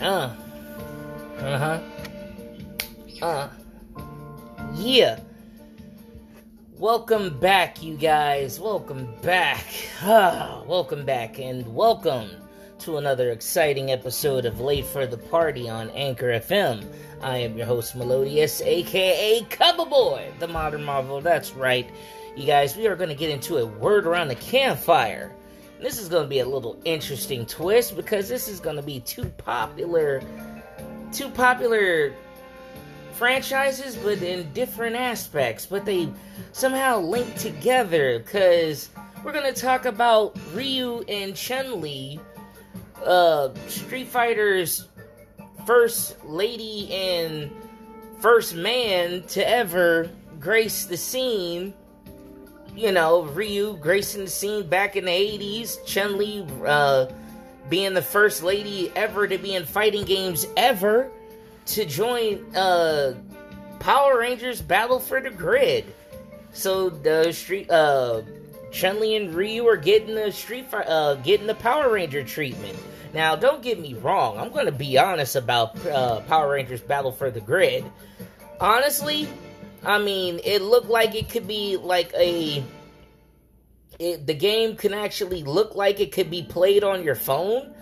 Uh. Uh huh. Uh. Yeah. Welcome back, you guys. Welcome back. Ah, welcome back, and welcome to another exciting episode of Late for the Party on Anchor FM. I am your host, Melodious, aka Cover Boy, the modern Marvel. That's right. You guys, we are going to get into a word around the campfire. This is going to be a little interesting twist because this is going to be two popular, two popular franchises, but in different aspects. But they somehow link together because we're going to talk about Ryu and Chun Li, uh, Street Fighter's first lady and first man to ever grace the scene you know, Ryu gracing the scene back in the 80s, Chun Li uh, being the first lady ever to be in fighting games ever to join uh, Power Rangers Battle for the Grid. So the street, uh, Chun Li and Ryu are getting the street, uh, getting the Power Ranger treatment. Now, don't get me wrong. I'm going to be honest about uh, Power Rangers Battle for the Grid. Honestly, I mean, it looked like it could be like a. It, the game can actually look like it could be played on your phone,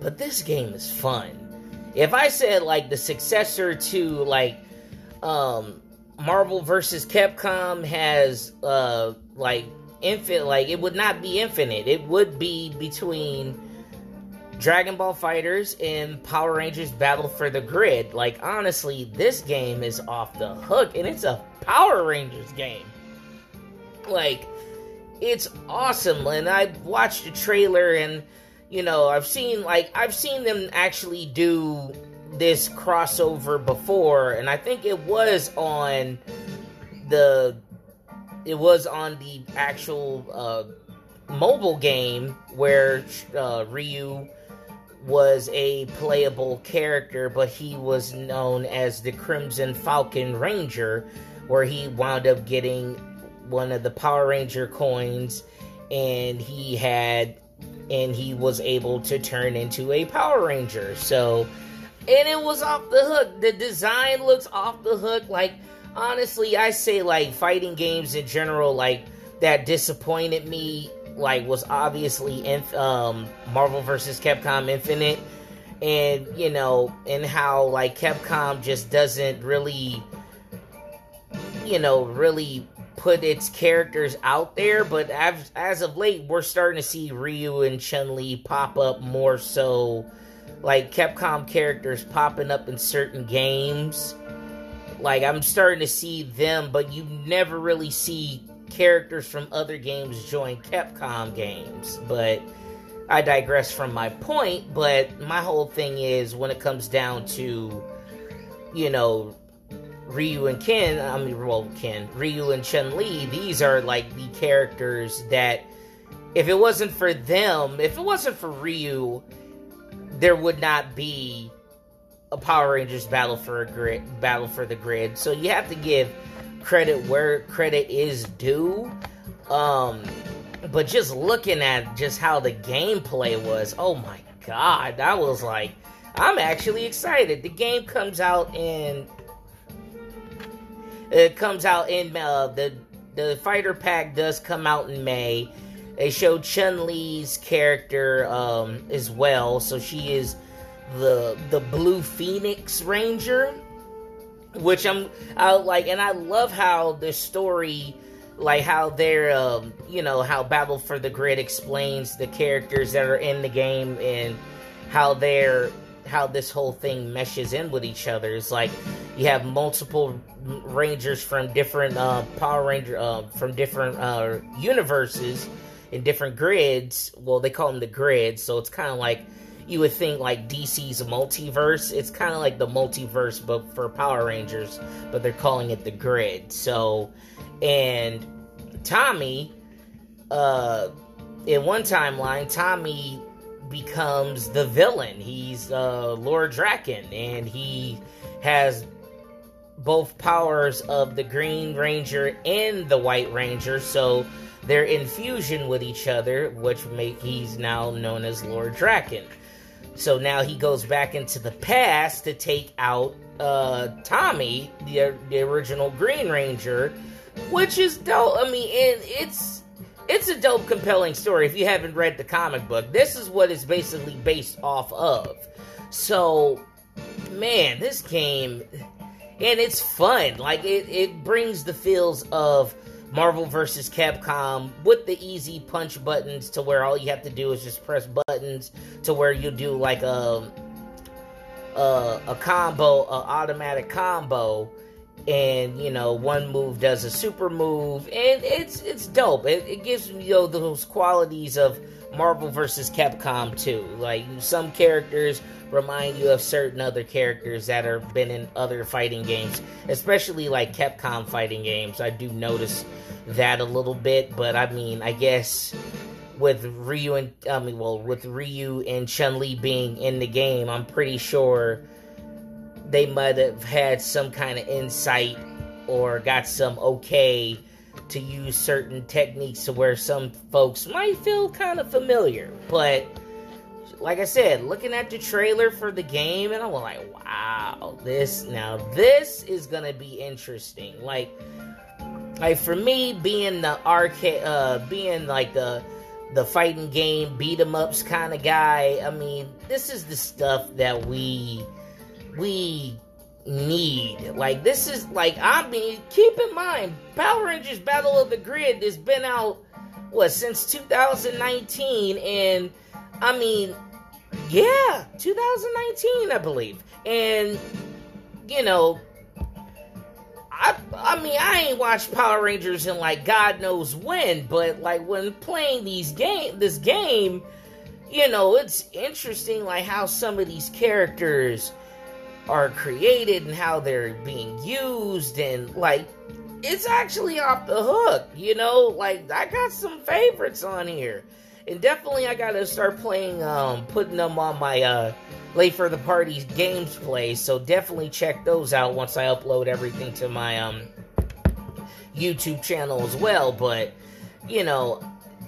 but this game is fun. If I said like the successor to like um, Marvel versus Capcom has uh, like infinite, like it would not be infinite. It would be between Dragon Ball FighterZ and Power Rangers Battle for the Grid. Like, honestly, this game is off the hook, and it's a Power Rangers game. Like, it's awesome. And I watched the trailer, and, you know, I've seen, like, I've seen them actually do this crossover before, and I think it was on the. It was on the actual uh, mobile game where uh, Ryu was a playable character, but he was known as the Crimson Falcon Ranger, where he wound up getting one of the Power Ranger coins and he had and he was able to turn into a Power Ranger. So and it was off the hook. The design looks off the hook. Like honestly, I say like fighting games in general like that disappointed me like was obviously in, um, Marvel versus Capcom Infinite, and you know, and how like Capcom just doesn't really, you know, really put its characters out there. But as as of late, we're starting to see Ryu and Chun Li pop up more so, like Capcom characters popping up in certain games. Like I'm starting to see them, but you never really see characters from other games join Capcom games. But I digress from my point. But my whole thing is when it comes down to, you know, Ryu and Ken, I mean, well, Ken, Ryu and Chun Li, these are like the characters that, if it wasn't for them, if it wasn't for Ryu, there would not be a Power Rangers battle for a grid, battle for the grid. So you have to give credit where credit is due. Um, but just looking at just how the gameplay was, oh my god, I was like, I'm actually excited. The game comes out in it comes out in uh, the the fighter pack does come out in May. They showed Chun Li's character um, as well, so she is the the Blue Phoenix Ranger which I'm I like, and I love how the story, like how they're, um, you know, how Battle for the Grid explains the characters that are in the game and how they're how this whole thing meshes in with each other. It's like you have multiple rangers from different uh, Power Ranger uh, from different uh, universes in different grids. Well, they call them the grids, so it's kind of like you would think like DC's multiverse. It's kind of like the multiverse, but for Power Rangers, but they're calling it the grid. So, and Tommy, uh, in one timeline, Tommy becomes the villain. He's uh, Lord Drakkon, and he has both powers of the Green Ranger and the White Ranger. So they're in fusion with each other, which make he's now known as Lord Drakkon. So now he goes back into the past to take out uh, Tommy, the the original Green Ranger, which is dope. I mean, and it's it's a dope, compelling story. If you haven't read the comic book, this is what it's basically based off of. So, man, this game, and it's fun. Like it, it brings the feels of Marvel versus Capcom with the easy punch buttons to where all you have to do is just press buttons to where you do like a a, a combo, a automatic combo, and you know one move does a super move, and it's it's dope. It, it gives you know those qualities of Marvel versus Capcom 2. Like some characters remind you of certain other characters that have been in other fighting games, especially like Capcom fighting games. I do notice that a little bit, but I mean, I guess with Ryu and I mean, well, with Ryu and Chun Li being in the game, I'm pretty sure they might have had some kind of insight or got some okay to use certain techniques to where some folks might feel kind of familiar. But like I said, looking at the trailer for the game, and I'm like, wow, this now this is gonna be interesting. Like, like for me, being the arcade, uh, being like the the fighting game beat 'em ups kind of guy. I mean, this is the stuff that we we need. Like this is like I mean, keep in mind, Power Rangers Battle of the Grid has been out what since 2019 and I mean, yeah, 2019 I believe. And you know, I I mean, I ain't watched Power Rangers in like God knows when, but like when playing these game this game, you know, it's interesting like how some of these characters are created and how they're being used and like it's actually off the hook, you know? Like I got some favorites on here. And definitely I gotta start playing um putting them on my uh late for the party games play. So definitely check those out once I upload everything to my um YouTube channel as well. But you know,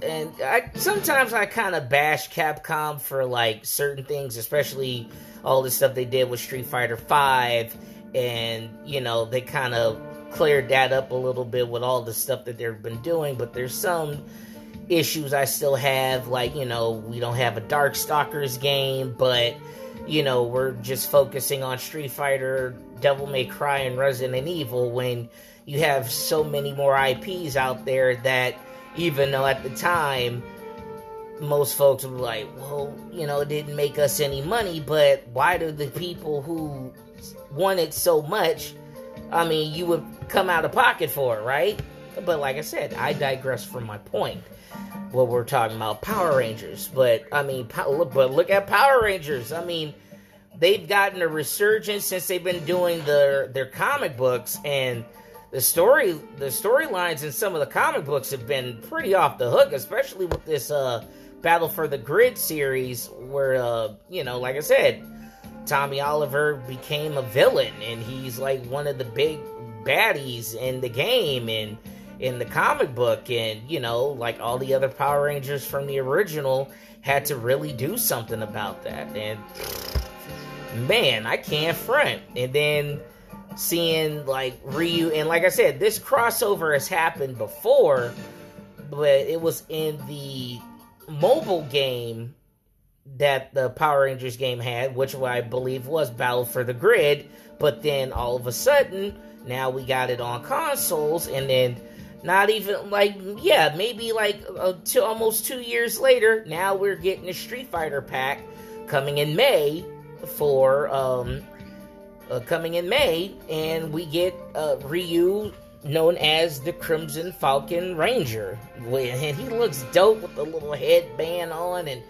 and I sometimes I kind of bash Capcom for like certain things, especially all the stuff they did with Street Fighter Five, and you know they kind of cleared that up a little bit with all the stuff that they've been doing. But there's some issues I still have, like you know we don't have a Darkstalkers game, but you know we're just focusing on Street Fighter, Devil May Cry, and Resident Evil when you have so many more IPs out there that even though at the time most folks were like, well, you know, it didn't make us any money, but why do the people who want it so much, I mean, you would come out of pocket for it, right? But like I said, I digress from my point. What we're talking about, Power Rangers. But I mean, but look at Power Rangers. I mean, they've gotten a resurgence since they've been doing their their comic books and the story the storylines in some of the comic books have been pretty off the hook, especially with this uh Battle for the Grid series, where, uh, you know, like I said, Tommy Oliver became a villain, and he's like one of the big baddies in the game and in the comic book. And, you know, like all the other Power Rangers from the original had to really do something about that. And, man, I can't front. And then seeing like Ryu, and like I said, this crossover has happened before, but it was in the mobile game that the Power Rangers game had, which I believe was Battle for the Grid, but then all of a sudden, now we got it on consoles, and then not even like, yeah, maybe like uh, two, almost two years later, now we're getting a Street Fighter pack coming in May for, um, uh, coming in May, and we get uh, Ryu known as the Crimson Falcon Ranger. And he looks dope with the little headband on and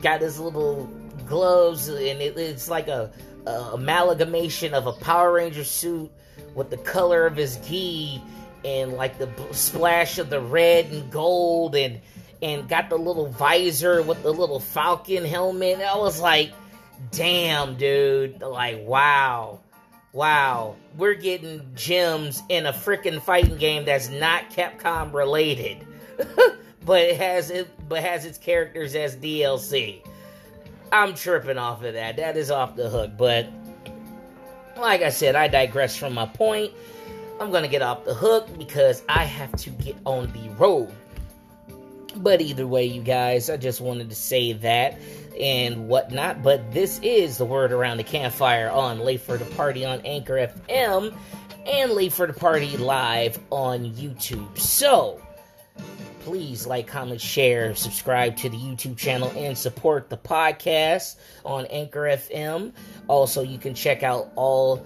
got his little gloves, and it, it's like a, a, amalgamation of a Power Ranger suit with the color of his gi and like the splash of the red and gold and and got the little visor with the little falcon helmet. I was like, damn, dude, like wow wow, we're getting gems in a freaking fighting game that's not Capcom related, but it has it but has its characters as DLC. I'm tripping off of that. That is off the hook. But like I said, I digress from my point. I'm gonna get off the hook because I have to get on the road. But either way, you guys, I just wanted to say that and whatnot. But this is the word around the campfire on Late for the Party on Anchor FM and Late for the Party live on YouTube. So please like, comment, share, subscribe to the YouTube channel, and support the podcast on Anchor FM. Also, you can check out all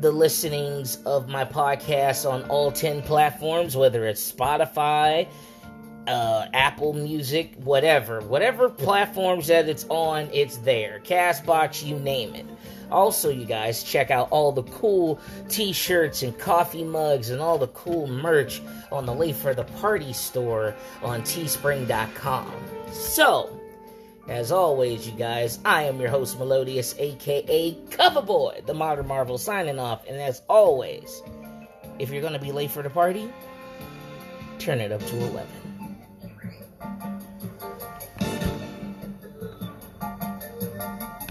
the listenings of my podcast on all 10 platforms, whether it's Spotify, uh, Apple Music, whatever. Whatever platforms that it's on, it's there. Castbox, you name it. Also, you guys, check out all the cool t shirts and coffee mugs and all the cool merch on the Late for the Party store on teespring.com. So, as always, you guys, I am your host, Melodious, aka Coverboy, the Modern Marvel, signing off. And as always, if you're going to be late for the party, turn it up to 11.